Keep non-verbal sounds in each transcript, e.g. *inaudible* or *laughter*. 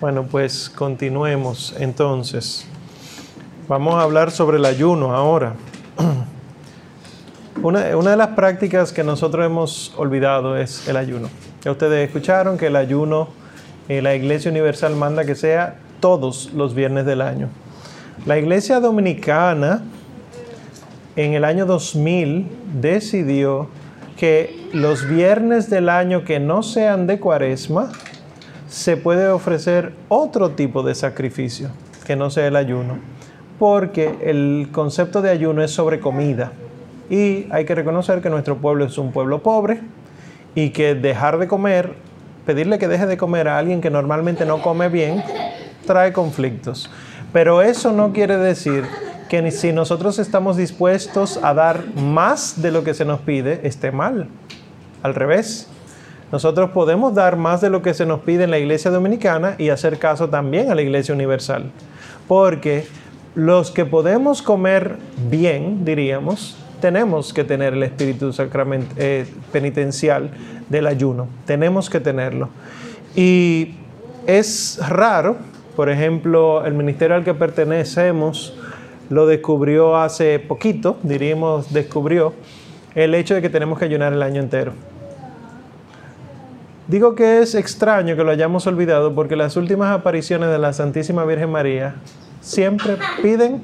Bueno, pues continuemos entonces. Vamos a hablar sobre el ayuno ahora. *clears throat* Una, de las prácticas que nosotros hemos olvidado es el ayuno. Ya ustedes escucharon que el ayuno, eh, la Iglesia Universal manda que sea todos los viernes del año. La Iglesia Dominicana en el año 2000 decidió que los viernes del año que no sean de cuaresma, se puede ofrecer otro tipo de sacrificio que no sea el ayuno, porque el concepto de ayuno es sobre comida y hay que reconocer que nuestro pueblo es un pueblo pobre y que dejar de comer, pedirle que deje de comer a alguien que normalmente no come bien, trae conflictos. Pero eso no quiere decir que si nosotros estamos dispuestos a dar más de lo que se nos pide, esté mal. Al revés, nosotros podemos dar más de lo que se nos pide en la iglesia dominicana y hacer caso también a la iglesia universal. Porque los que podemos comer bien, diríamos, tenemos que tener el espíritu eh, penitencial del ayuno. Tenemos que tenerlo. Y es raro, por ejemplo, el ministerio al que pertenecemos lo descubrió hace poquito, diríamos, descubrió el hecho de que tenemos que ayunar el año entero. Digo que es extraño que lo hayamos olvidado porque las últimas apariciones de la Santísima Virgen María siempre piden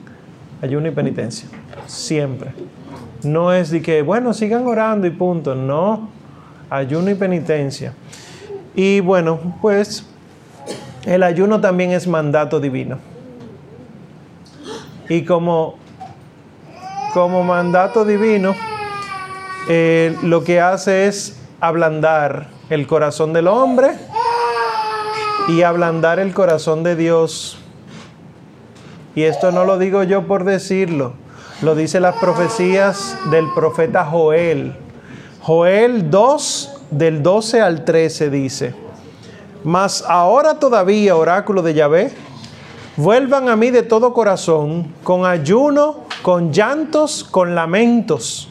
ayuno y penitencia. Siempre. No es de que, bueno, sigan orando y punto. No, ayuno y penitencia. Y bueno, pues el ayuno también es mandato divino. Y como, como mandato divino, eh, lo que hace es ablandar el corazón del hombre y ablandar el corazón de Dios. Y esto no lo digo yo por decirlo, lo dice las profecías del profeta Joel. Joel 2, del 12 al 13 dice, mas ahora todavía, oráculo de Yahvé, vuelvan a mí de todo corazón, con ayuno, con llantos, con lamentos.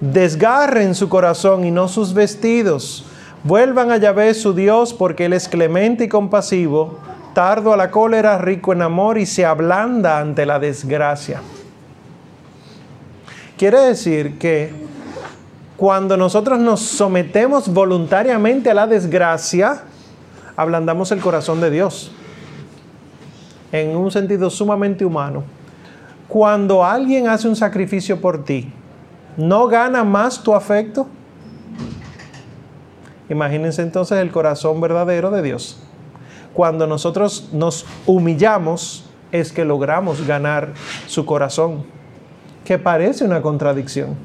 Desgarren su corazón y no sus vestidos Vuelvan a Yahvé su Dios, porque Él es clemente y compasivo, tardo a la cólera, rico en amor y se ablanda ante la desgracia. Quiere decir que cuando nosotros nos sometemos voluntariamente a la desgracia, ablandamos el corazón de Dios. En un sentido sumamente humano. Cuando alguien hace un sacrificio por ti, ¿no gana más tu afecto? Imagínense entonces el corazón verdadero de Dios. Cuando nosotros nos humillamos es que logramos ganar su corazón, que parece una contradicción.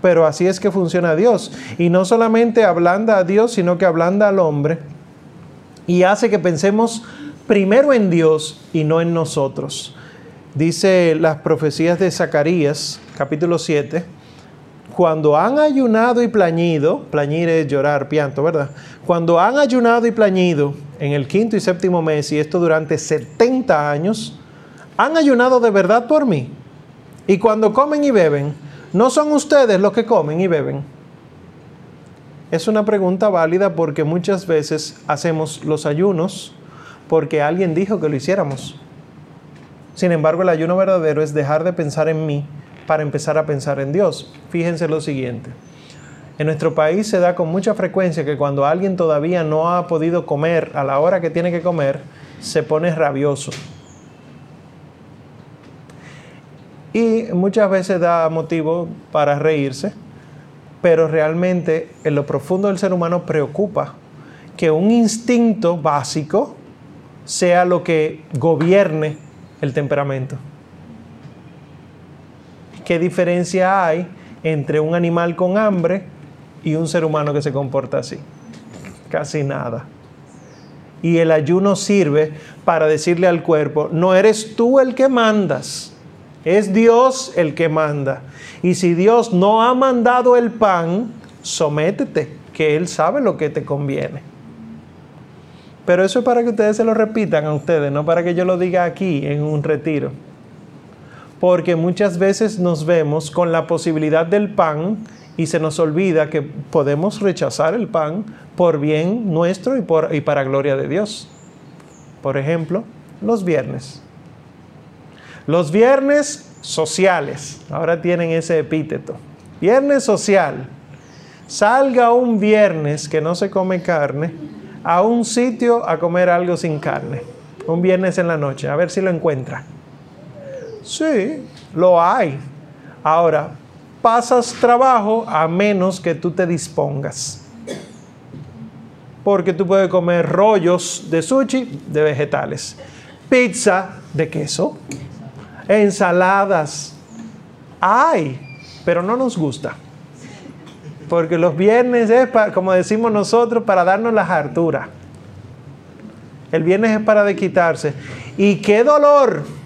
Pero así es que funciona Dios. Y no solamente ablanda a Dios, sino que ablanda al hombre y hace que pensemos primero en Dios y no en nosotros. Dice las profecías de Zacarías, capítulo 7, cuando han ayunado y plañido, plañir es llorar, pianto, ¿verdad? Cuando han ayunado y plañido en el quinto y séptimo mes, y esto durante 70 años, han ayunado de verdad por mí. Y cuando comen y beben, ¿no son ustedes los que comen y beben? Es una pregunta válida porque muchas veces hacemos los ayunos porque alguien dijo que lo hiciéramos. Sin embargo, el ayuno verdadero es dejar de pensar en mí para empezar a pensar en Dios. Fíjense lo siguiente. En nuestro país se da con mucha frecuencia que cuando alguien todavía no ha podido comer a la hora que tiene que comer, se pone rabioso. Y muchas veces da motivo para reírse, pero realmente en lo profundo del ser humano preocupa que un instinto básico sea lo que gobierne el temperamento. ¿Qué diferencia hay entre un animal con hambre y un ser humano que se comporta así? Casi nada. Y el ayuno sirve para decirle al cuerpo, no eres tú el que mandas, es Dios el que manda. Y si Dios no ha mandado el pan, sométete, que Él sabe lo que te conviene. Pero eso es para que ustedes se lo repitan a ustedes, no para que yo lo diga aquí en un retiro porque muchas veces nos vemos con la posibilidad del pan y se nos olvida que podemos rechazar el pan por bien nuestro y, por, para gloria de Dios. Por ejemplo, los viernes. Los viernes sociales, ahora tienen ese epíteto. Viernes social. Salga un viernes que no se come carne a un sitio a comer algo sin carne. Un viernes en la noche, a ver si lo encuentra. Sí, lo hay. Ahora, pasas trabajo a menos que tú te dispongas. Porque tú puedes comer rollos de sushi de vegetales, pizza de queso, ensaladas. Hay, pero no nos gusta. Porque los viernes es, como decimos nosotros, para darnos las harturas. El viernes es para de quitarse. Y qué dolor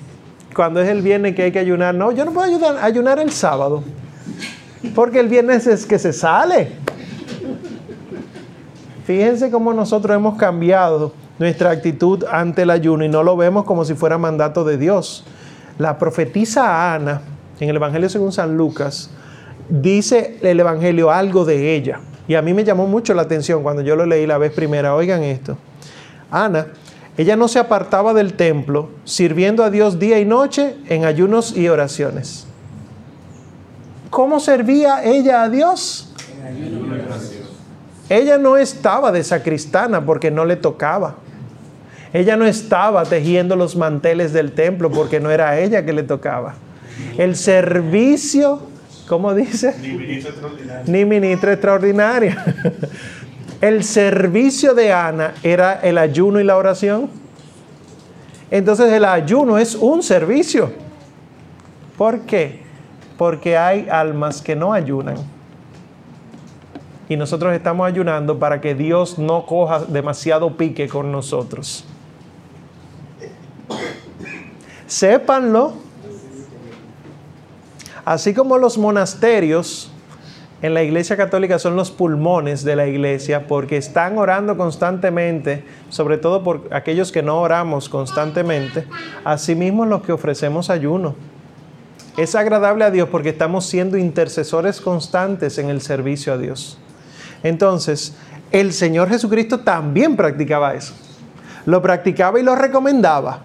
cuando es el viernes que hay que ayunar. No, yo no puedo ayudar, ayunar el sábado. Porque el viernes es que se sale. Fíjense cómo nosotros hemos cambiado nuestra actitud ante el ayuno y no lo vemos como si fuera mandato de Dios. La profetisa Ana, en el Evangelio según San Lucas, dice el Evangelio algo de ella. Y a mí me llamó mucho la atención cuando yo lo leí la vez primera. Oigan esto. Ana, ella no se apartaba del templo, sirviendo a Dios día y noche en ayunos y oraciones. ¿Cómo servía ella a Dios? Ella no estaba de sacristana porque no le tocaba. Ella no estaba tejiendo los manteles del templo porque no era a ella que le tocaba. El servicio, ¿cómo dice? Ni ministra extraordinaria. Ni ministra extraordinaria. El servicio de Ana era el ayuno y la oración. Entonces el ayuno es un servicio. ¿Por qué? Porque hay almas que no ayunan. Y nosotros estamos ayunando para que Dios no coja demasiado pique con nosotros. Sépanlo. Así como los monasterios en la iglesia católica son los pulmones de la iglesia porque están orando constantemente, sobre todo por aquellos que no oramos constantemente, asimismo los que ofrecemos ayuno. Es agradable a Dios porque estamos siendo intercesores constantes en el servicio a Dios. Entonces, el Señor Jesucristo también practicaba eso. Lo practicaba y lo recomendaba.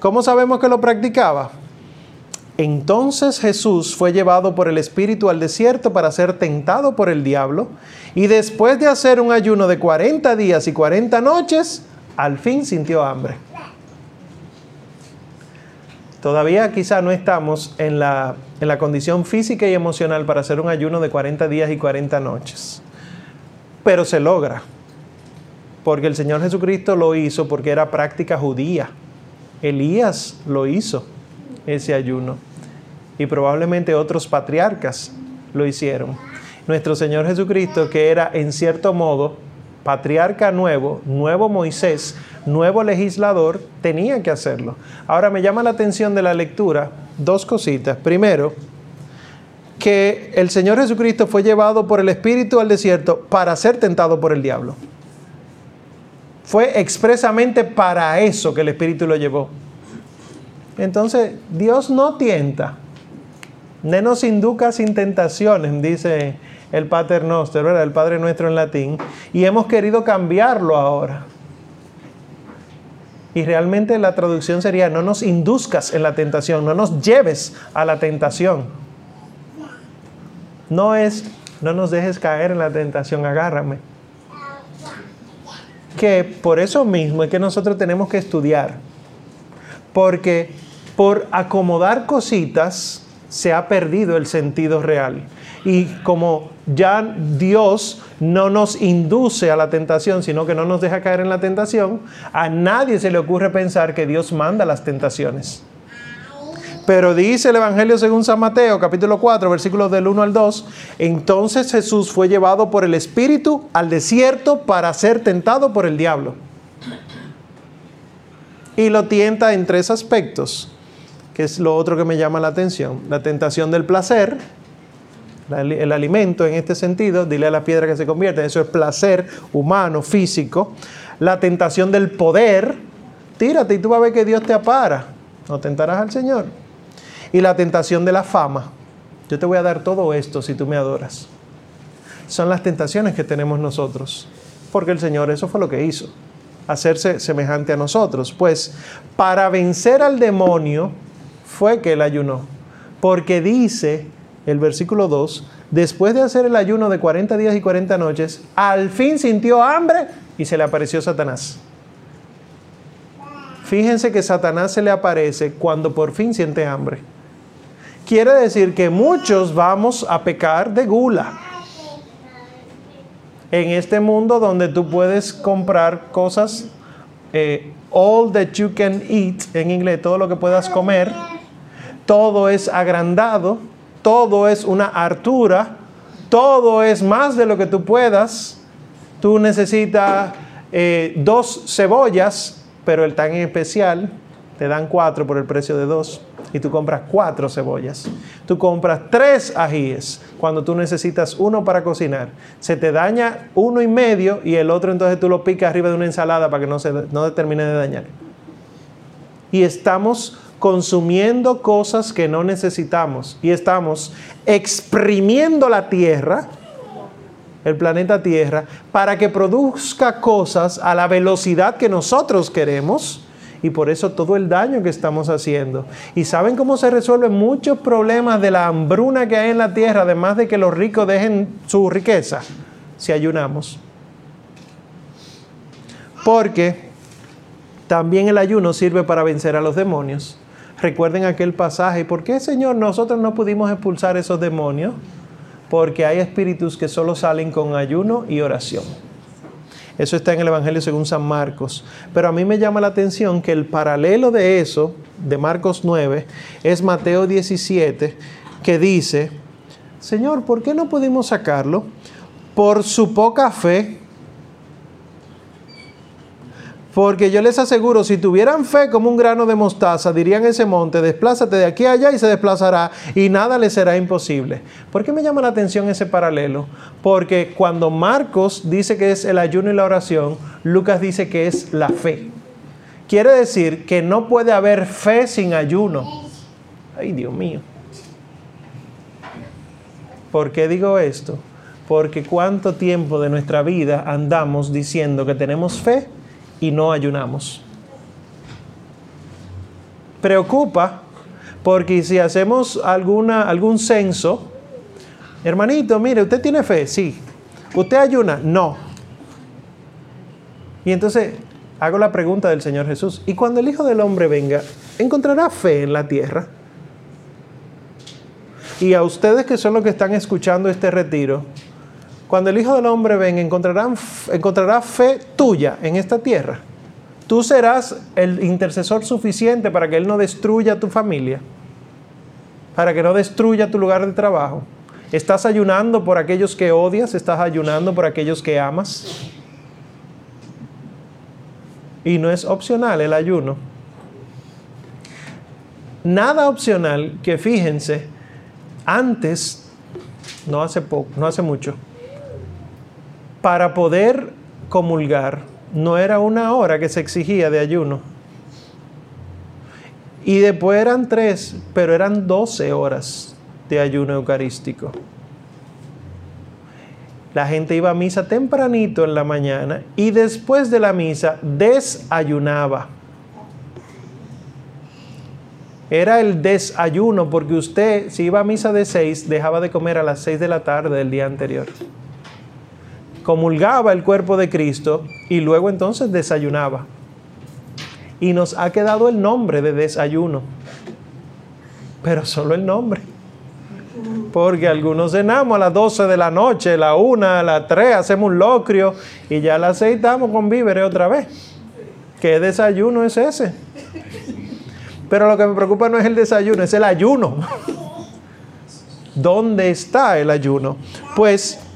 ¿Cómo sabemos que lo practicaba? Entonces Jesús fue llevado por el Espíritu al desierto para ser tentado por el diablo y después de hacer un ayuno de 40 días y 40 noches, al fin sintió hambre. Todavía quizá no estamos en la, en la condición física y emocional para hacer un ayuno de 40 días y 40 noches, pero se logra, porque el Señor Jesucristo lo hizo porque era práctica judía. Elías lo hizo, ese ayuno. Y probablemente otros patriarcas lo hicieron. Nuestro Señor Jesucristo, que era en cierto modo patriarca nuevo, nuevo Moisés, nuevo legislador, tenía que hacerlo. Ahora me llama la atención de la lectura dos cositas. Primero, que el Señor Jesucristo fue llevado por el Espíritu al desierto para ser tentado por el diablo. Fue expresamente para eso que el Espíritu lo llevó. Entonces, Dios no tienta. Ne nos induca sin tentaciones, dice el Pater Noster, el Padre Nuestro en latín, y hemos querido cambiarlo ahora. Y realmente la traducción sería, no nos induzcas en la tentación, no nos lleves a la tentación. No es, no nos dejes caer en la tentación, agárrame que por eso mismo es que nosotros tenemos que estudiar. Porque por acomodar cositas se ha perdido el sentido real. Y como ya Dios no nos induce a la tentación, sino que no nos deja caer en la tentación, a nadie se le ocurre pensar que Dios manda las tentaciones. Pero dice el Evangelio según San Mateo, capítulo 4, versículos del 1 al 2, entonces Jesús fue llevado por el Espíritu al desierto para ser tentado por el diablo. Y lo tienta en tres aspectos, que es lo otro que me llama la atención. La tentación del placer, el alimento en este sentido, dile a la piedra que se convierte, eso es placer humano, físico. La tentación del poder, tírate y tú vas a ver que Dios te apara, no tentarás al Señor y la tentación de la fama. Yo te voy a dar todo esto si tú me adoras. Son las tentaciones que tenemos nosotros, porque el Señor eso fue lo que hizo. hacerse semejante a nosotros. Pues para vencer al demonio fue que él ayunó. Porque dice el versículo 2, después de hacer el ayuno de 40 días y 40 noches, al fin sintió hambre y se le apareció Satanás. Fíjense que Satanás se le aparece cuando por fin siente hambre. Quiere decir que muchos vamos a pecar de gula. En este mundo donde tú puedes comprar cosas, eh, all that you can eat, en inglés, todo lo que puedas comer, todo es agrandado, todo es una hartura, todo es más de lo que tú puedas. Tú necesitas eh, dos cebollas, pero el tan especial te dan cuatro por el precio de dos y tú compras cuatro cebollas. Tú compras tres ajíes cuando tú necesitas uno para cocinar. Se te daña uno y medio y el otro entonces tú lo picas arriba de una ensalada para que no se no termine de dañar. Y estamos consumiendo cosas que no necesitamos y estamos exprimiendo la tierra, el planeta Tierra, para que produzca cosas a la velocidad que nosotros queremos y por eso todo el daño que estamos haciendo. ¿Y saben cómo se resuelven muchos problemas de la hambruna que hay en la tierra, además de que los ricos dejen su riqueza? Si ayunamos. Porque también el ayuno sirve para vencer a los demonios. Recuerden aquel pasaje. ¿Por qué, Señor, nosotros no pudimos expulsar esos demonios? Porque hay espíritus que solo salen con ayuno y oración. Eso está en el Evangelio según San Marcos. Pero a mí me llama la atención que el paralelo de eso, de Marcos 9, es Mateo 17, que dice, Señor, ¿por qué no pudimos sacarlo? Por su poca fe porque yo les aseguro, si tuvieran fe como un grano de mostaza, dirían ese monte, desplázate de aquí a allá y se desplazará y nada les será imposible. ¿Por qué me llama la atención ese paralelo? Porque cuando Marcos dice que es el ayuno y la oración, Lucas dice que es la fe. Quiere decir que no puede haber fe sin ayuno. Ay, Dios mío. ¿Por qué digo esto? Porque cuánto tiempo de nuestra vida andamos diciendo que tenemos fe y no ayunamos. Preocupa porque si hacemos alguna, algún censo, hermanito, mire, ¿usted tiene fe? Sí. ¿Usted ayuna? No. Y entonces hago la pregunta del Señor Jesús, ¿y cuando el Hijo del Hombre venga, encontrará fe en la tierra? Y a ustedes que son los que están escuchando este retiro, cuando el Hijo del Hombre venga, encontrará fe tuya en esta tierra. Tú serás el intercesor suficiente para que Él no destruya tu familia, para que no destruya tu lugar de trabajo. ¿Estás ayunando por aquellos que odias? ¿Estás ayunando por aquellos que amas? Y no es opcional el ayuno. Nada opcional que fíjense, antes, no hace poco, no hace mucho, para poder comulgar no era una hora que se exigía de ayuno. Y después eran tres, pero eran doce horas de ayuno eucarístico. La gente iba a misa tempranito en la mañana y después de la misa desayunaba. Era el desayuno porque usted, si iba a misa de seis, dejaba de comer a las seis de la tarde del día anterior comulgaba el cuerpo de Cristo y luego entonces desayunaba. Y nos ha quedado el nombre de desayuno, pero solo el nombre. Porque algunos cenamos a las 12 de la noche, la 1, a las 3, hacemos un locrio y ya la aceitamos con víveres otra vez. ¿Qué desayuno es ese? Pero lo que me preocupa no es el desayuno, es el ayuno. ¿Dónde está el ayuno? Pues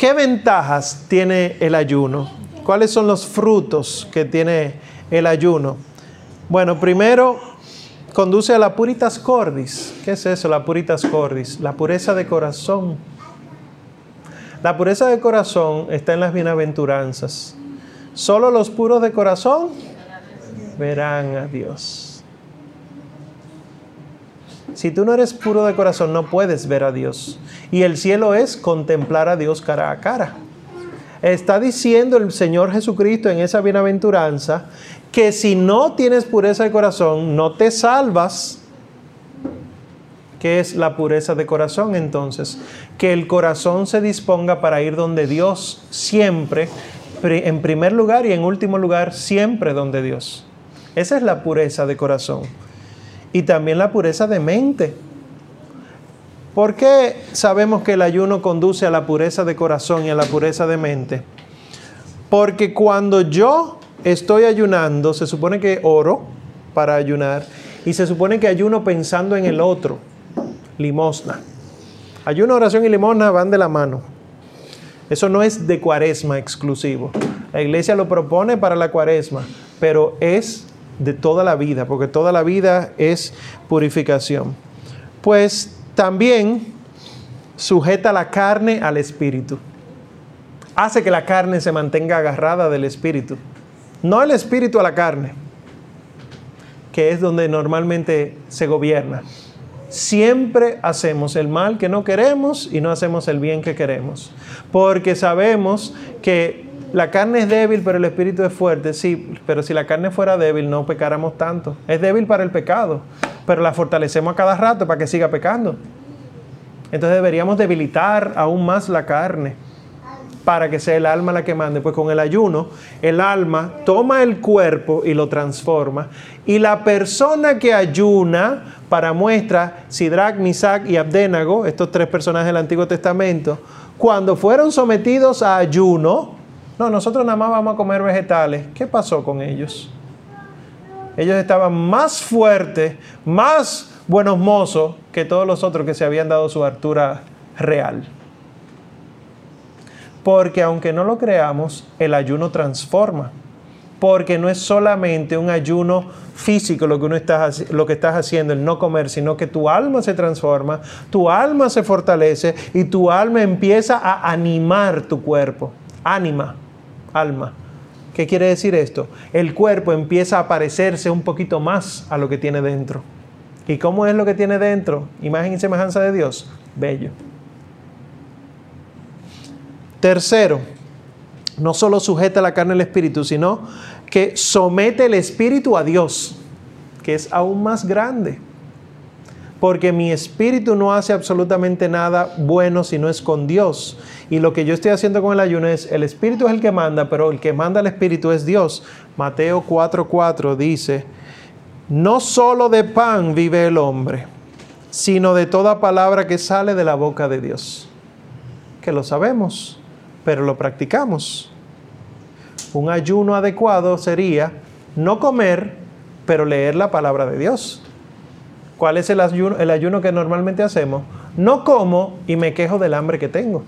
¿Qué ventajas tiene el ayuno? ¿Cuáles son los frutos que tiene el ayuno? Bueno, primero conduce a la puritas cordis. ¿Qué es eso, la puritas cordis? La pureza de corazón. La pureza de corazón está en las bienaventuranzas. Solo los puros de corazón verán a Dios. Si tú no eres puro de corazón, no puedes ver a Dios. Y el cielo es contemplar a Dios cara a cara. Está diciendo el Señor Jesucristo en esa bienaventuranza que si no tienes pureza de corazón, no te salvas. ¿Qué es la pureza de corazón entonces? Que el corazón se disponga para ir donde Dios siempre, en primer lugar y en último lugar, siempre donde Dios. Esa es la pureza de corazón. Y también la pureza de mente. ¿Por qué sabemos que el ayuno conduce a la pureza de corazón y a la pureza de mente? Porque cuando yo estoy ayunando, se supone que oro para ayunar y se supone que ayuno pensando en el otro, limosna. Ayuno, oración y limosna van de la mano. Eso no es de cuaresma exclusivo. La iglesia lo propone para la cuaresma, pero es de toda la vida, porque toda la vida es purificación. Pues también sujeta la carne al espíritu. Hace que la carne se mantenga agarrada del espíritu. No el espíritu a la carne, que es donde normalmente se gobierna. Siempre hacemos el mal que no queremos y no hacemos el bien que queremos. Porque sabemos que la carne es débil, pero el espíritu es fuerte. Sí, pero si la carne fuera débil, no pecáramos tanto. Es débil para el pecado, pero la fortalecemos a cada rato para que siga pecando. Entonces deberíamos debilitar aún más la carne para que sea el alma la que mande. Pues con el ayuno, el alma toma el cuerpo y lo transforma. Y la persona que ayuna, para muestra, Sidrach, Misac y Abdenago, estos tres personajes del Antiguo Testamento, cuando fueron sometidos a ayuno, no, nosotros nada más vamos a comer vegetales. ¿Qué pasó con ellos? Ellos estaban más fuertes, más buenos mozos que todos los otros que se habían dado su altura real. Porque aunque no lo creamos, el ayuno transforma. Porque no es solamente un ayuno físico lo que, uno está, lo que estás haciendo, el no comer, sino que tu alma se transforma, tu alma se fortalece y tu alma empieza a animar tu cuerpo. Ánima alma. ¿Qué quiere decir esto? El cuerpo empieza a parecerse un poquito más a lo que tiene dentro. ¿Y cómo es lo que tiene dentro? Imagen y semejanza de Dios. Bello. Tercero, no solo sujeta la carne al espíritu, sino que somete el espíritu a Dios, que es aún más grande porque mi espíritu no hace absolutamente nada bueno si no es con Dios. Y lo que yo estoy haciendo con el ayuno es, el espíritu es el que manda, pero el que manda el espíritu es Dios. Mateo 4:4 dice, no solo de pan vive el hombre, sino de toda palabra que sale de la boca de Dios. Que lo sabemos, pero lo practicamos. Un ayuno adecuado sería no comer, pero leer la palabra de Dios. ¿Cuál es el ayuno, el ayuno que normalmente hacemos? No como y me quejo del hambre que tengo.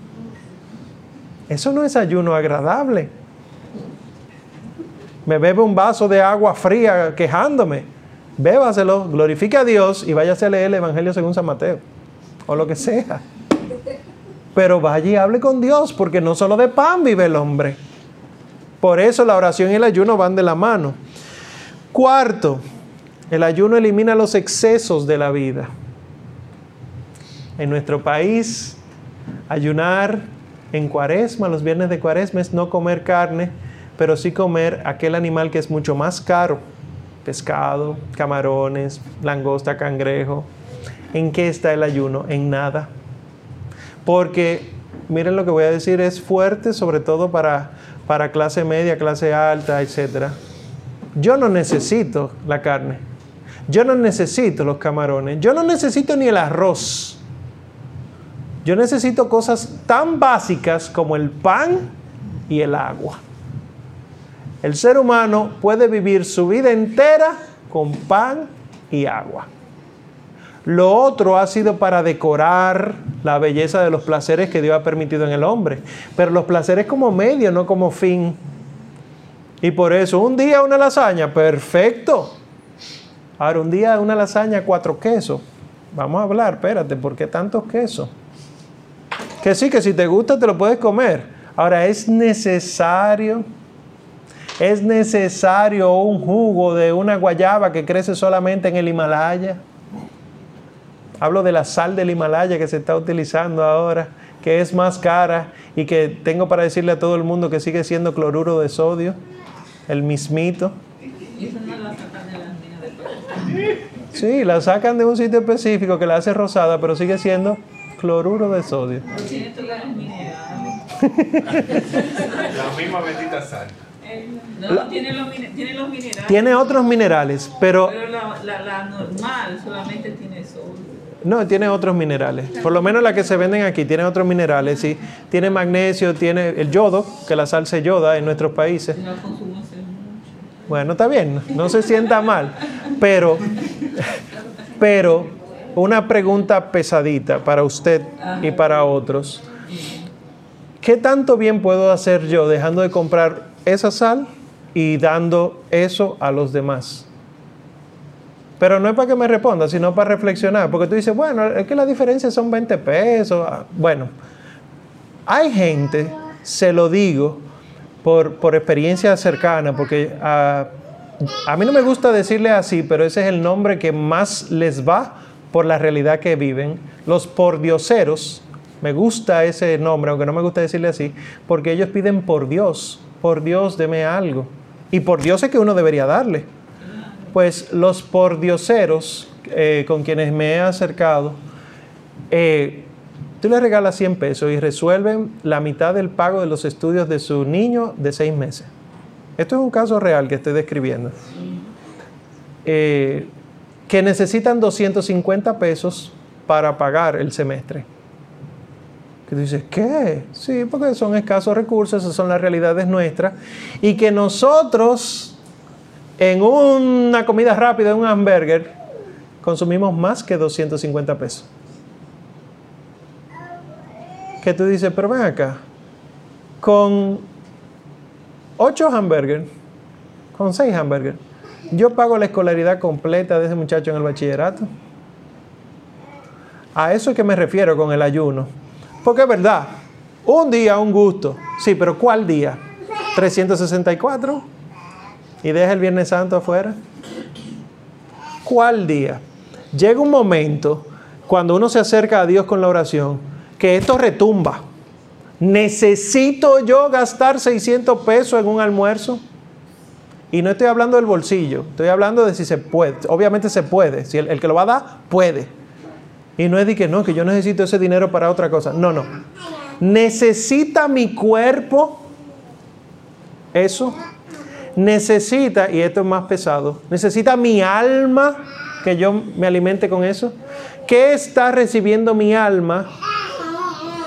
Eso no es ayuno agradable. Me bebe un vaso de agua fría quejándome. Bébaselo, glorifique a Dios y váyase a leer el Evangelio según San Mateo. O lo que sea. Pero vaya y hable con Dios, porque no solo de pan vive el hombre. Por eso la oración y el ayuno van de la mano. Cuarto, el ayuno elimina los excesos de la vida. En nuestro país, ayunar en cuaresma, los viernes de cuaresma, es no comer carne, pero sí comer aquel animal que es mucho más caro. Pescado, camarones, langosta, cangrejo. ¿En qué está el ayuno? En nada. Porque, miren lo que voy a decir, es fuerte sobre todo para, para clase media, clase alta, etc. Yo no necesito la carne. Yo no necesito los camarones, yo no necesito ni el arroz. Yo necesito cosas tan básicas como el pan y el agua. El ser humano puede vivir su vida entera con pan y agua. Lo otro ha sido para decorar la belleza de los placeres que Dios ha permitido en el hombre. Pero los placeres como medio, no como fin. Y por eso, un día una lasaña, perfecto. Ahora, un día una lasaña, cuatro quesos. Vamos a hablar, espérate, ¿por qué tantos quesos? Que sí, que si te gusta te lo puedes comer. Ahora, es necesario, es necesario un jugo de una guayaba que crece solamente en el Himalaya. Hablo de la sal del Himalaya que se está utilizando ahora que es más cara y que tengo para decirle a todo el mundo que sigue siendo cloruro de sodio, el mismito. Sí, la sacan de un sitio específico que la hace rosada, pero sigue siendo cloruro de sodio. la misma bendita sal. No, tiene, los, tiene, los, minerales. Tiene otros minerales, pero... Pero la, la, la normal solamente tiene sodio. No, tiene otros minerales. Por lo menos la que se venden aquí tiene otros minerales, sí. Tiene magnesio, tiene el yodo, que la sal se yoda en nuestros países. Bueno, está bien, no se sienta mal. Pero, pero una pregunta pesadita para usted y para otros. ¿Qué tanto bien puedo hacer yo dejando de comprar esa sal y dando eso a los demás? Pero no es para que me responda, sino para reflexionar. Porque tú dices, bueno, es que la diferencia son 20 pesos. Bueno, hay gente, se lo digo por, por experiencia cercana, porque a, a mí no me gusta decirle así, pero ese es el nombre que más les va por la realidad que viven. Los pordioseros, me gusta ese nombre, aunque no me gusta decirle así, porque ellos piden por Dios, por Dios deme algo. Y por Dios es que uno debería darle pues los pordioseros eh, con quienes me he acercado, eh, tú le regalas 100 pesos y resuelven la mitad del pago de los estudios de su niño de seis meses. Esto es un caso real que estoy describiendo. Eh, que necesitan 250 pesos para pagar el semestre. Que dices, ¿qué? Sí, porque son escasos recursos, esas son las realidades nuestras. Y que nosotros en una comida rápida, en un hamburger, consumimos más que 250 pesos. Que tú dices, pero ven acá, con 8 hamburgers, con 6 hamburgers, yo pago la escolaridad completa de ese muchacho en el bachillerato. A eso es que me refiero con el ayuno. Porque es verdad, un día, un gusto. Sí, pero ¿cuál día? ¿364? y deja el Viernes Santo afuera? ¿Cuál día? Llega un momento cuando uno se acerca a Dios con la oración que esto retumba. ¿Necesito yo gastar 600 pesos en un almuerzo? Y no estoy hablando del bolsillo, estoy hablando de si se puede. Obviamente se puede, si el, que lo va a dar, puede. Y no es de que no, que yo necesito ese dinero para otra cosa. No, no. ¿Necesita mi cuerpo eso? necesita, y esto es más pesado, necesita mi alma que yo me alimente con eso. ¿Qué está recibiendo mi alma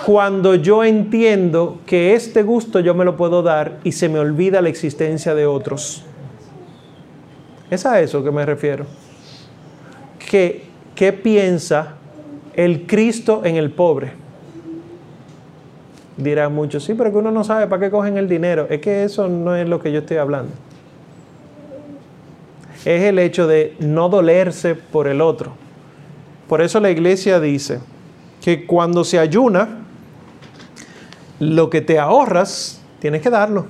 cuando yo entiendo que este gusto yo me lo puedo dar y se me olvida la existencia de otros? Es a eso que me refiero. ¿Qué, qué piensa el Cristo en el pobre? Dirán muchos, sí, pero que uno no sabe para qué cogen el dinero. Es que eso no es lo que yo estoy hablando. Es el hecho de no dolerse por el otro. Por eso la iglesia dice que cuando se ayuna, lo que te ahorras, tienes que darlo.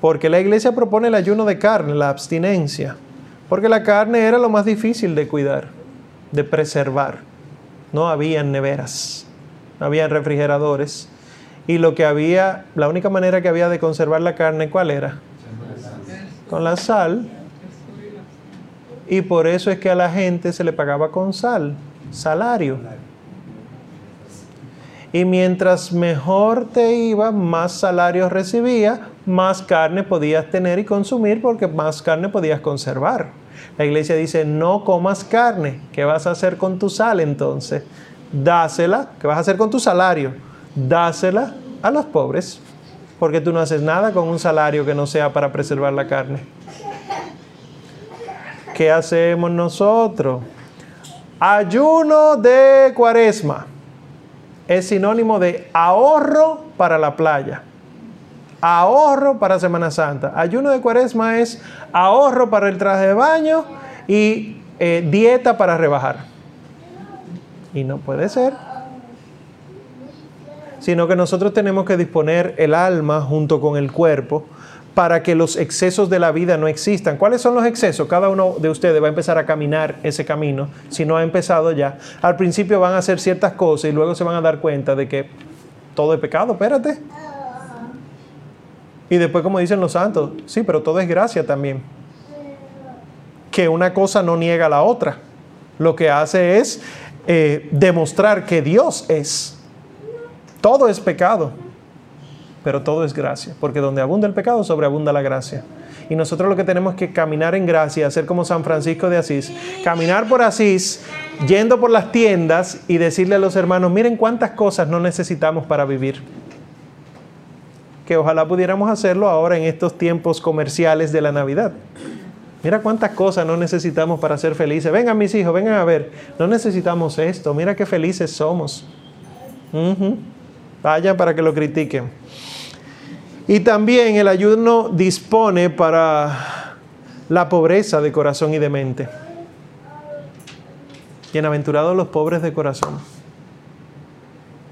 Porque la iglesia propone el ayuno de carne, la abstinencia. Porque la carne era lo más difícil de cuidar, de preservar. No había neveras no había refrigeradores. Y lo que había, la única manera que había de conservar la carne, ¿cuál era? Con la sal. Y por eso es que a la gente se le pagaba con sal, salario. Y mientras mejor te iba, más salario recibía, más carne podías tener y consumir porque más carne podías conservar. La iglesia dice, no comas carne. ¿Qué vas a hacer con tu sal entonces? dásela, ¿qué vas a hacer con tu salario? Dásela a los pobres, porque tú no haces nada con un salario que no sea para preservar la carne. ¿Qué hacemos nosotros? Ayuno de cuaresma es sinónimo de ahorro para la playa. Ahorro para Semana Santa. Ayuno de cuaresma es ahorro para el traje de baño y eh, dieta para rebajar. Y no puede ser. Sino que nosotros tenemos que disponer el alma junto con el cuerpo para que los excesos de la vida no existan. ¿Cuáles son los excesos? Cada uno de ustedes va a empezar a caminar ese camino, si no ha empezado ya. Al principio van a hacer ciertas cosas y luego se van a dar cuenta de que todo es pecado, espérate. Y después, como dicen los santos, sí, pero todo es gracia también. Que una cosa no niega a la otra. Lo que hace es eh, demostrar que Dios es. Todo es pecado, pero todo es gracia, porque donde abunda el pecado, sobreabunda la gracia. Y nosotros lo que tenemos que caminar en gracia, hacer como San Francisco de Asís, caminar por Asís, yendo por las tiendas y decirle a los hermanos, miren cuántas cosas no necesitamos para vivir. Que ojalá pudiéramos hacerlo ahora en estos tiempos comerciales de la Navidad. Mira cuántas cosas no necesitamos para ser felices. Vengan mis hijos, vengan a ver. No necesitamos esto. Mira qué felices somos. Vayan para que lo critiquen. Y también el ayuno dispone para la pobreza de corazón y de mente. Bienaventurados los pobres de corazón.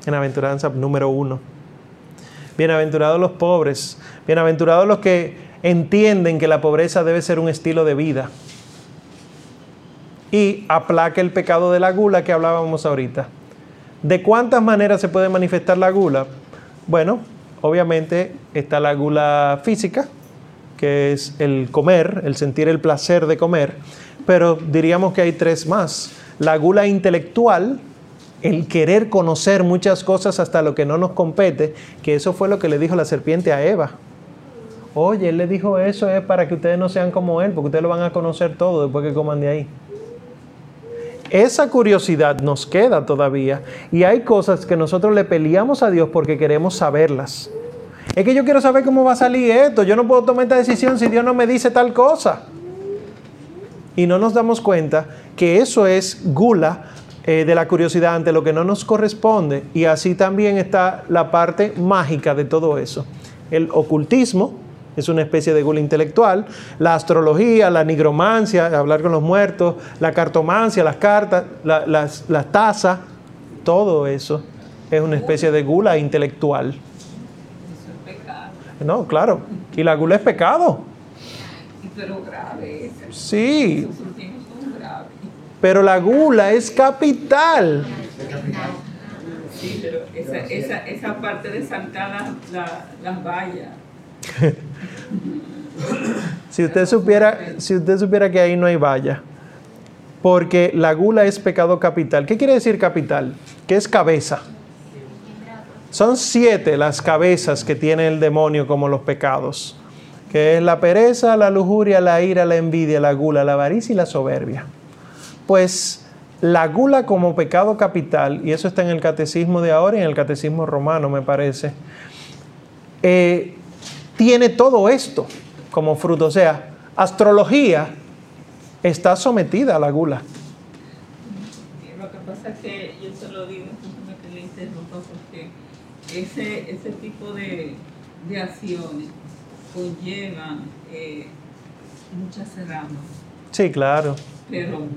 Bienaventuranza número uno. Bienaventurados los pobres. Bienaventurados los que entienden que la pobreza debe ser un estilo de vida. Y aplaca el pecado de la gula que hablábamos ahorita. ¿De cuántas maneras se puede manifestar la gula? Bueno, obviamente está la gula física, que es el comer, el sentir el placer de comer, pero diríamos que hay tres más. La gula intelectual, el querer conocer muchas cosas hasta lo que no nos compete, que eso fue lo que le dijo la serpiente a Eva. Oye, él le dijo eso es para que ustedes no sean como él, porque ustedes lo van a conocer todo después que coman de ahí. Esa curiosidad nos queda todavía y hay cosas que nosotros le peleamos a Dios porque queremos saberlas. Es que yo quiero saber cómo va a salir esto. Yo no puedo tomar esta decisión si Dios no me dice tal cosa. Y no nos damos cuenta que eso es gula eh, de la curiosidad ante lo que no nos corresponde. Y así también está la parte mágica de todo eso. El ocultismo, es una especie de gula intelectual. La astrología, la nigromancia, hablar con los muertos, la cartomancia, las cartas, las, las tazas, todo eso es una especie de gula intelectual. Eso es pecado. No, claro. Y la gula es pecado. Pero grave. Sí, pero la gula es capital. Sí, pero esa, esa, esa parte de saltar las, la- las vallas. *laughs* Si usted supiera, si usted supiera que ahí no hay valla, porque la gula es pecado capital. ¿Qué quiere decir capital? Que es cabeza. Son siete las cabezas que tiene el demonio como los pecados, que es la pereza, la lujuria, la ira, la envidia, la gula, la avaricia y la soberbia. Pues la gula como pecado capital, y eso está en el catecismo de ahora y en el catecismo romano, me parece, eh, tiene todo esto como fruto. O sea, astrología está sometida a la gula. Lo que pasa es que yo se lo digo, que le interrumpa, porque ese, ese tipo de, de acciones conllevan eh, muchas ramas, Sí, claro. pero muy,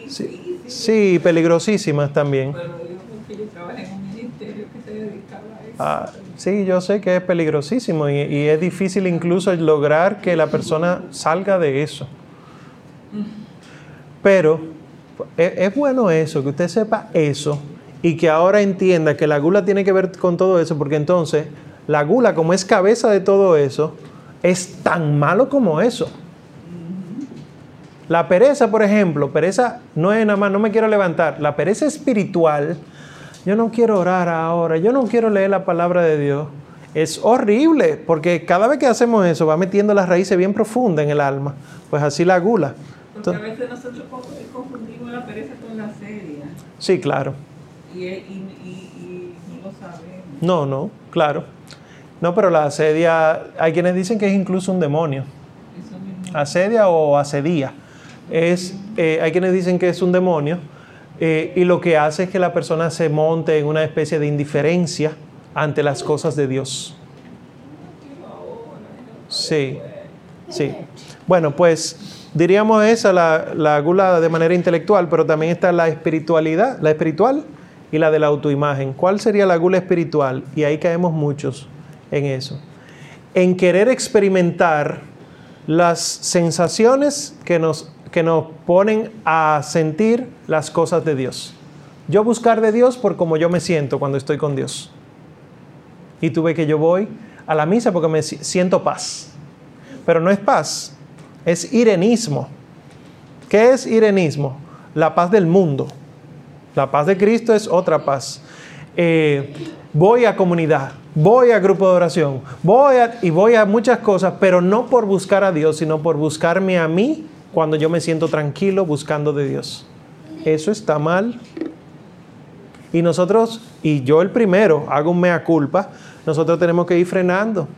muy Sí, difíciles. sí, peligrosísimas también. Pero digo porque yo trabajé en un Ah, sí, yo sé que es peligrosísimo y, es difícil incluso lograr que la persona salga de eso. Pero es, es bueno eso, que usted sepa eso y que ahora entienda que la gula tiene que ver con todo eso, porque entonces la gula, como es cabeza de todo eso, es tan malo como eso. La pereza, por ejemplo, pereza no es nada más, no me quiero levantar. La pereza espiritual, yo no quiero orar ahora, yo no quiero leer la palabra de Dios. Es horrible, porque cada vez que hacemos eso va metiendo las raíces bien profundas en el alma. Pues así la gula. Porque a veces nosotros co- confundimos la pereza con la seria sí, claro. y, y, y, y no lo sabemos. No, no, claro. No, pero la asedia, hay quienes dicen que es incluso un demonio. Asedia o asedía. Es, eh, hay quienes dicen que es un demonio eh, y lo que hace es que la persona se monte en una especie de indiferencia ante las cosas de Dios. Sí, sí. Bueno, pues diríamos esa, la, la gula de manera intelectual, pero también está la espiritualidad, la espiritual y la de la autoimagen. ¿Cuál sería la gula espiritual? Y ahí caemos muchos en eso. en querer experimentar las sensaciones que nos, que nos ponen a sentir las cosas de Dios. Yo buscar de Dios por cómo yo me siento cuando estoy con Dios. Y tuve que yo voy a la misa porque me siento paz. Pero no es paz, es irenismo. ¿Qué es irenismo? La paz del mundo. La paz de Cristo es otra paz. Eh, voy a comunidad, voy a grupo de oración, voy a, y voy a muchas cosas, pero no por buscar a Dios, sino por buscarme a mí cuando yo me siento tranquilo buscando de Dios. Eso está mal. Y nosotros, y yo el primero, hago un mea culpa, nosotros tenemos que ir frenando.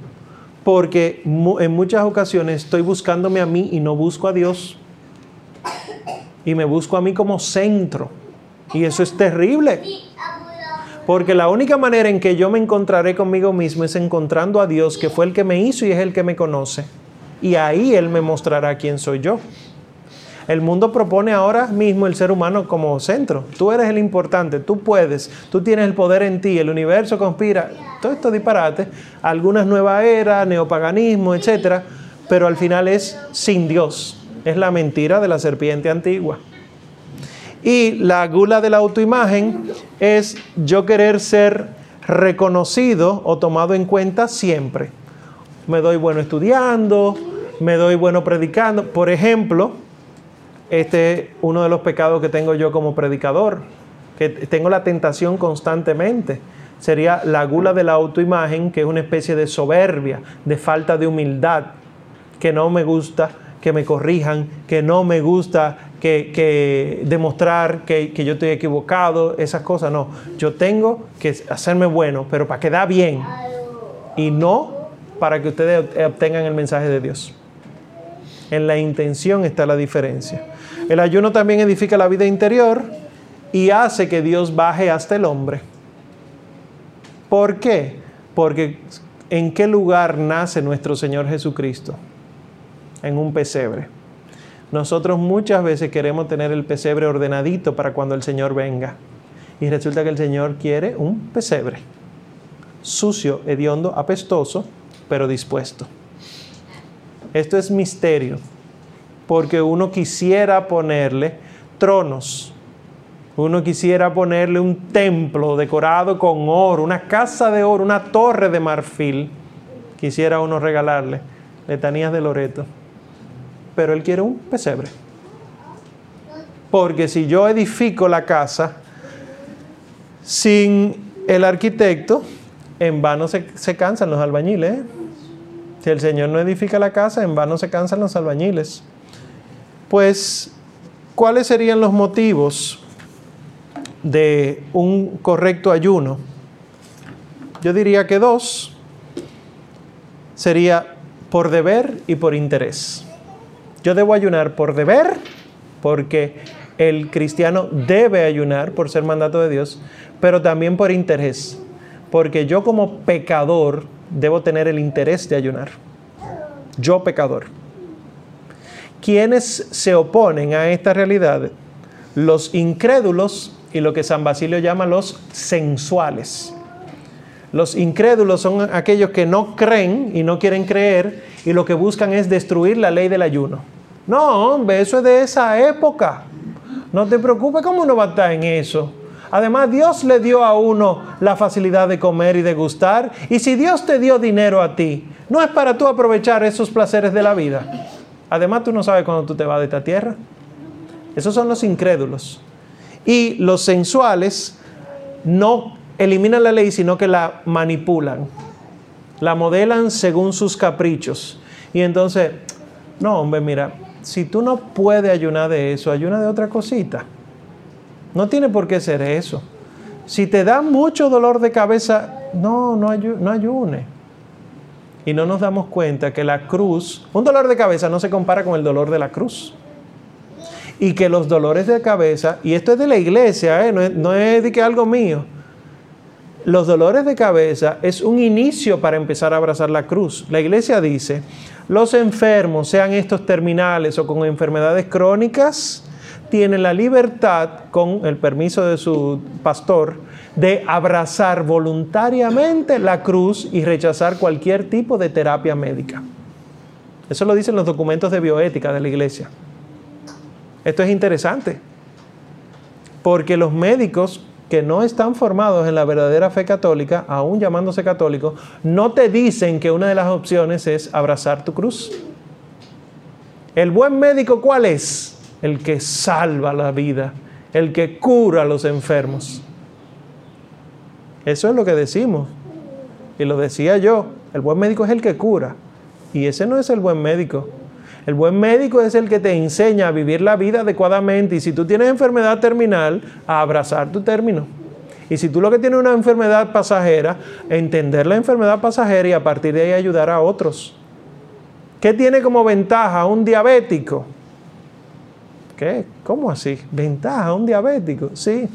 Porque en muchas ocasiones estoy buscándome a mí y no busco a Dios. Y me busco a mí como centro. Y eso es terrible. Porque la única manera en que yo me encontraré conmigo mismo es encontrando a Dios, que fue el que me hizo y es el que me conoce. Y ahí Él me mostrará quién soy yo. El mundo propone ahora mismo el ser humano como centro. Tú eres el importante, tú puedes, tú tienes el poder en ti, el universo conspira. Todo esto disparate. Algunas nueva era, neopaganismo, etc. Pero al final es sin Dios. Es la mentira de la serpiente antigua. Y la gula de la autoimagen es yo querer ser reconocido o tomado en cuenta siempre. Me doy bueno estudiando, me doy bueno predicando. Por ejemplo, este es uno de los pecados que tengo yo como predicador, que tengo la tentación constantemente. Sería la gula de la autoimagen, que es una especie de soberbia, de falta de humildad, que no me gusta que me corrijan, que no me gusta que, demostrar que, yo estoy equivocado, esas cosas, no. Yo tengo que hacerme bueno, pero para quedar bien y no para que ustedes obtengan el mensaje de Dios. En la intención está la diferencia. El ayuno también edifica la vida interior y hace que Dios baje hasta el hombre. ¿Por qué? Porque ¿en qué lugar nace nuestro Señor Jesucristo? En un pesebre. Nosotros muchas veces queremos tener el pesebre ordenadito para cuando el Señor venga. Y resulta que el Señor quiere un pesebre. Sucio, hediondo, apestoso, pero dispuesto. Esto es misterio, porque uno quisiera ponerle tronos, uno quisiera ponerle un templo decorado con oro, una casa de oro, una torre de marfil. Quisiera uno regalarle letanías de Loreto pero él quiere un pesebre. Porque si yo edifico la casa sin el arquitecto, en vano se, cansan los albañiles. ¿eh? Si el Señor no edifica la casa, en vano se cansan los albañiles. Pues, ¿cuáles serían los motivos de un correcto ayuno? Yo diría que dos. Sería por deber y por interés. Yo debo ayunar por deber, porque el cristiano debe ayunar por ser mandato de Dios, pero también por interés, porque yo como pecador debo tener el interés de ayunar. Yo pecador. ¿Quiénes se oponen a esta realidad? Los incrédulos y lo que San Basilio llama los sensuales. Los incrédulos son aquellos que no creen y no quieren creer y lo que buscan es destruir la ley del ayuno. No, hombre, eso es de esa época. No te preocupes, ¿cómo uno va a estar en eso? Además, Dios le dio a uno la facilidad de comer y de gustar. Y si Dios te dio dinero a ti, no es para tú aprovechar esos placeres de la vida. Además, tú no sabes cuándo tú te vas de esta tierra. Esos son los incrédulos. Y los sensuales no eliminan la ley, sino que la manipulan. La modelan según sus caprichos. Y entonces, no, hombre, mira, si tú no puedes ayunar de eso, ayuna de otra cosita. No tiene por qué ser eso. Si te da mucho dolor de cabeza, no, no, no ayune. Y no nos damos cuenta que la cruz, un dolor de cabeza no se compara con el dolor de la cruz. Y que los dolores de cabeza, y esto es de la iglesia, ¿eh? no, es, no es de que algo mío, los dolores de cabeza es un inicio para empezar a abrazar la cruz. La iglesia dice, los enfermos, sean estos terminales o con enfermedades crónicas, tiene la libertad, con el permiso de su pastor, de abrazar voluntariamente la cruz y rechazar cualquier tipo de terapia médica. Eso lo dicen los documentos de bioética de la iglesia. Esto es interesante, porque los médicos que no están formados en la verdadera fe católica, aún llamándose católicos, no te dicen que una de las opciones es abrazar tu cruz. El buen médico, ¿cuál es? El que salva la vida, el que cura a los enfermos. Eso es lo que decimos. Y lo decía yo, el buen médico es el que cura. Y ese no es el buen médico. El buen médico es el que te enseña a vivir la vida adecuadamente y si tú tienes enfermedad terminal, a abrazar tu término. Y si tú lo que tienes una enfermedad pasajera, entender la enfermedad pasajera y a partir de ahí ayudar a otros. ¿Qué tiene como ventaja un diabético? ¿Qué? ¿Cómo así? ¿Ventaja un diabético? Sí.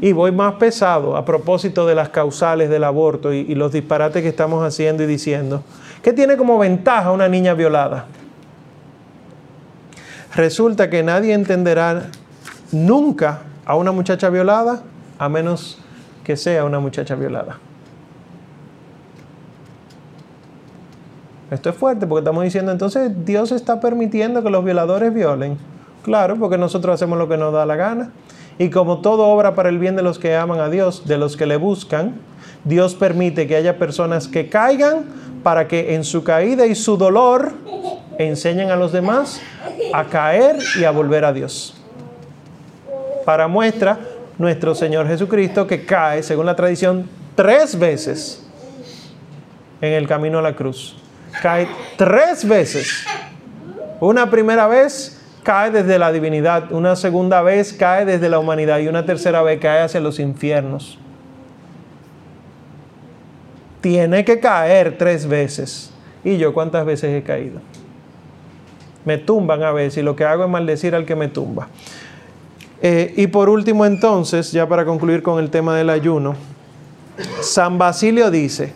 Y voy más pesado a propósito de las causales del aborto y, y los disparates que estamos haciendo y diciendo. ¿Qué tiene como ventaja una niña violada? Resulta que nadie entenderá nunca a una muchacha violada a menos que sea una muchacha violada. Esto es fuerte porque estamos diciendo entonces Dios está permitiendo que los violadores violen. Claro, porque nosotros hacemos lo que nos da la gana. Y como todo obra para el bien de los que aman a Dios, de los que le buscan, Dios permite que haya personas que caigan para que en su caída y su dolor enseñen a los demás a caer y a volver a Dios. Para muestra, nuestro Señor Jesucristo que cae, según la tradición, tres veces en el camino a la cruz. Cae tres veces. Una primera vez cae desde la divinidad, una segunda vez cae desde la humanidad y una tercera vez cae hacia los infiernos tiene que caer tres veces. ¿Y yo cuántas veces he caído? Me tumban a veces y lo que hago es maldecir al que me tumba. Eh, y por último entonces, ya para concluir con el tema del ayuno, San Basilio dice,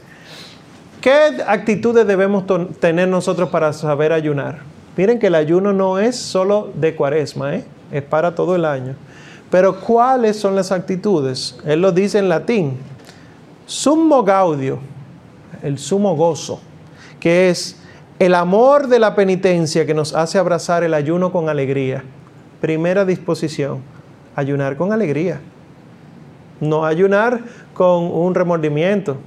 ¿qué actitudes debemos tener nosotros para saber ayunar? Miren que el ayuno no es solo de cuaresma, ¿eh? es para todo el año. Pero ¿cuáles son las actitudes? Él lo dice en latín. Summo gaudio, el sumo gozo, que es el amor de la penitencia que nos hace abrazar el ayuno con alegría. Primera disposición, ayunar con alegría. No ayunar con un remordimiento.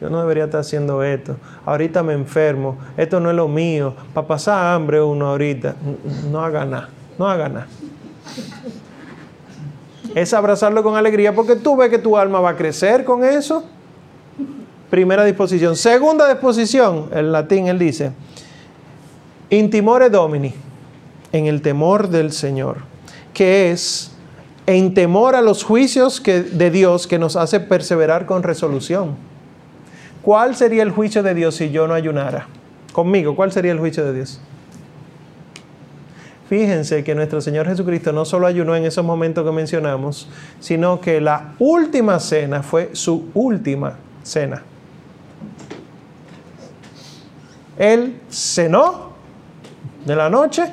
Yo no debería estar haciendo esto. Ahorita me enfermo. Esto no es lo mío. Para pasar hambre uno ahorita. No haga nada. No haga nada. Es abrazarlo con alegría porque tú ves que tu alma va a crecer con eso. Primera disposición. Segunda disposición, en latín él dice, intimore domini, en el temor del Señor, que es en temor a los juicios de Dios que nos hace perseverar con resolución. ¿Cuál sería el juicio de Dios si yo no ayunara? Conmigo, ¿cuál sería el juicio de Dios? Fíjense que nuestro Señor Jesucristo no solo ayunó en esos momentos que mencionamos, sino que la última cena fue su última cena. Él cenó de la noche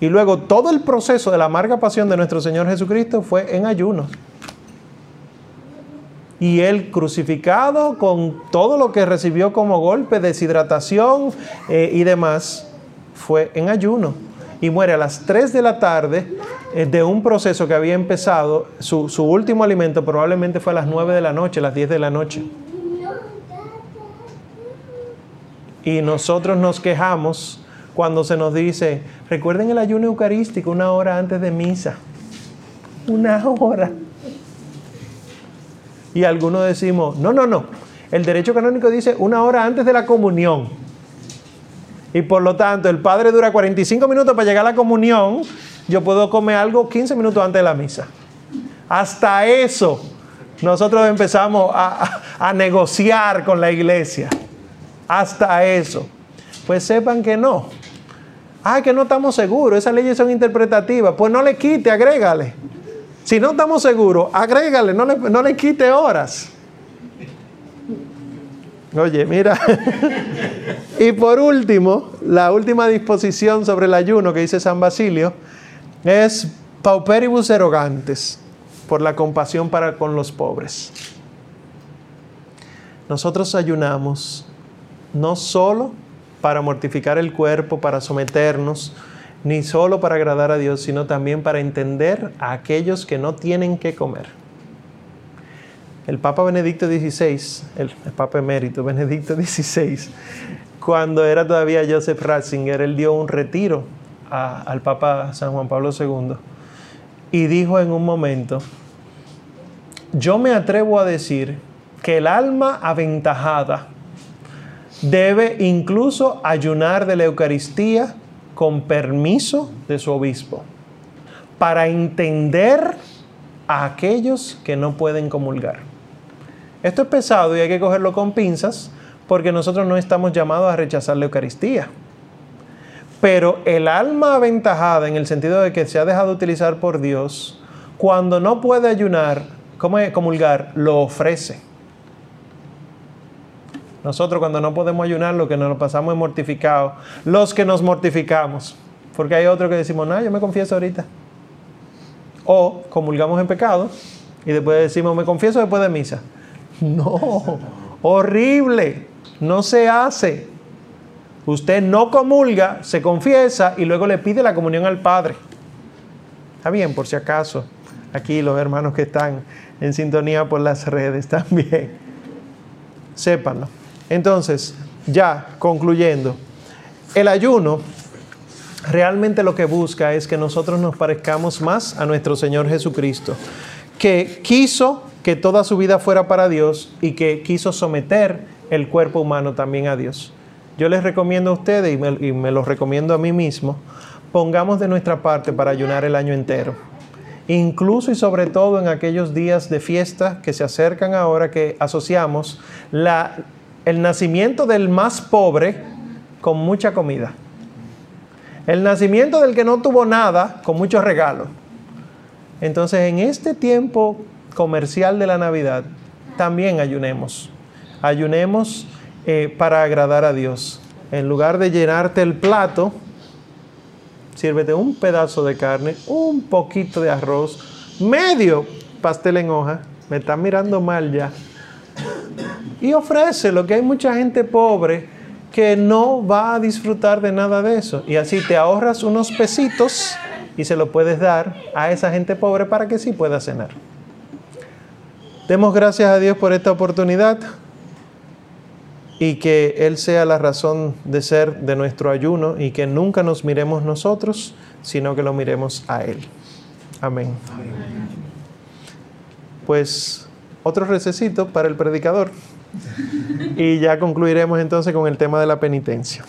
y luego todo el proceso de la amarga pasión de nuestro Señor Jesucristo fue en ayuno. Y él crucificado con todo lo que recibió como golpe, deshidratación eh, y demás, fue en ayuno. Y muere a las 3 de la tarde eh, de un proceso que había empezado. Su, su último alimento probablemente fue a las 9 de la noche, a las 10 de la noche. Y nosotros nos quejamos cuando se nos dice, recuerden el ayuno eucarístico una hora antes de misa. Una hora. Y algunos decimos, no, no, no. El derecho canónico dice una hora antes de la comunión. Y por lo tanto, el padre dura 45 minutos para llegar a la comunión. Yo puedo comer algo 15 minutos antes de la misa. Hasta eso, nosotros empezamos a, a negociar con la iglesia hasta eso. Pues sepan que no. Ah, que no estamos seguros, esas leyes son interpretativas. Pues no le quite, agrégale. Si no estamos seguros, agrégale, no le, no le quite horas. Oye, mira. *laughs* y por último, la última disposición sobre el ayuno que dice San Basilio, Es pauperibus erogantes, por la compasión para con los pobres. Nosotros ayunamos no solo para mortificar el cuerpo, para someternos, ni solo para agradar a Dios, sino también para entender a aquellos que no tienen que comer. El Papa Benedicto XVI, el, Papa emérito Benedicto XVI, cuando era todavía Joseph Ratzinger, él dio un retiro al Papa San Juan Pablo II y dijo en un momento, yo me atrevo a decir que el alma aventajada debe incluso ayunar de la Eucaristía con permiso de su obispo para entender a aquellos que no pueden comulgar. Esto es pesado y hay que cogerlo con pinzas porque nosotros no estamos llamados a rechazar la Eucaristía. Pero el alma aventajada en el sentido de que se ha dejado utilizar por Dios, cuando no puede ayunar, ¿cómo es? comulgar, lo ofrece. Nosotros cuando no podemos ayunar, lo que nos pasamos es mortificados. Los que nos mortificamos. Porque hay otros que decimos, no, yo me confieso ahorita. O comulgamos en pecado y después decimos, me confieso después de misa. *laughs* No, horrible, no se hace. Usted no comulga, se confiesa y luego le pide la comunión al Padre. Está bien, por si acaso, aquí los hermanos que están en sintonía por las redes *laughs* también. Sépanlo. Entonces, ya concluyendo, el ayuno realmente lo que busca es que nosotros nos parezcamos más a nuestro Señor Jesucristo, que quiso que toda su vida fuera para Dios y que quiso someter el cuerpo humano también a Dios. Yo les recomiendo a ustedes y me, y los recomiendo a mí mismo, pongamos de nuestra parte para ayunar el año entero incluso y sobre todo en aquellos días de fiesta que se acercan ahora que asociamos la, el nacimiento del más pobre con mucha comida. El nacimiento del que no tuvo nada con muchos regalos. Entonces en este tiempo comercial de la Navidad también ayunemos. Ayunemos eh, para agradar a Dios. En lugar de llenarte el plato, sírvete un pedazo de carne, un poquito de arroz, medio pastel en hoja. Me están mirando mal ya y ofrece lo que hay mucha gente pobre que no va a disfrutar de nada de eso. Y así te ahorras unos pesitos y se lo puedes dar a esa gente pobre para que sí pueda cenar. Demos gracias a Dios por esta oportunidad y que Él sea la razón de ser de nuestro ayuno y que nunca nos miremos nosotros, sino que lo miremos a Él. Amén. Pues otro recesito para el predicador. Y ya concluiremos entonces con el tema de la penitencia.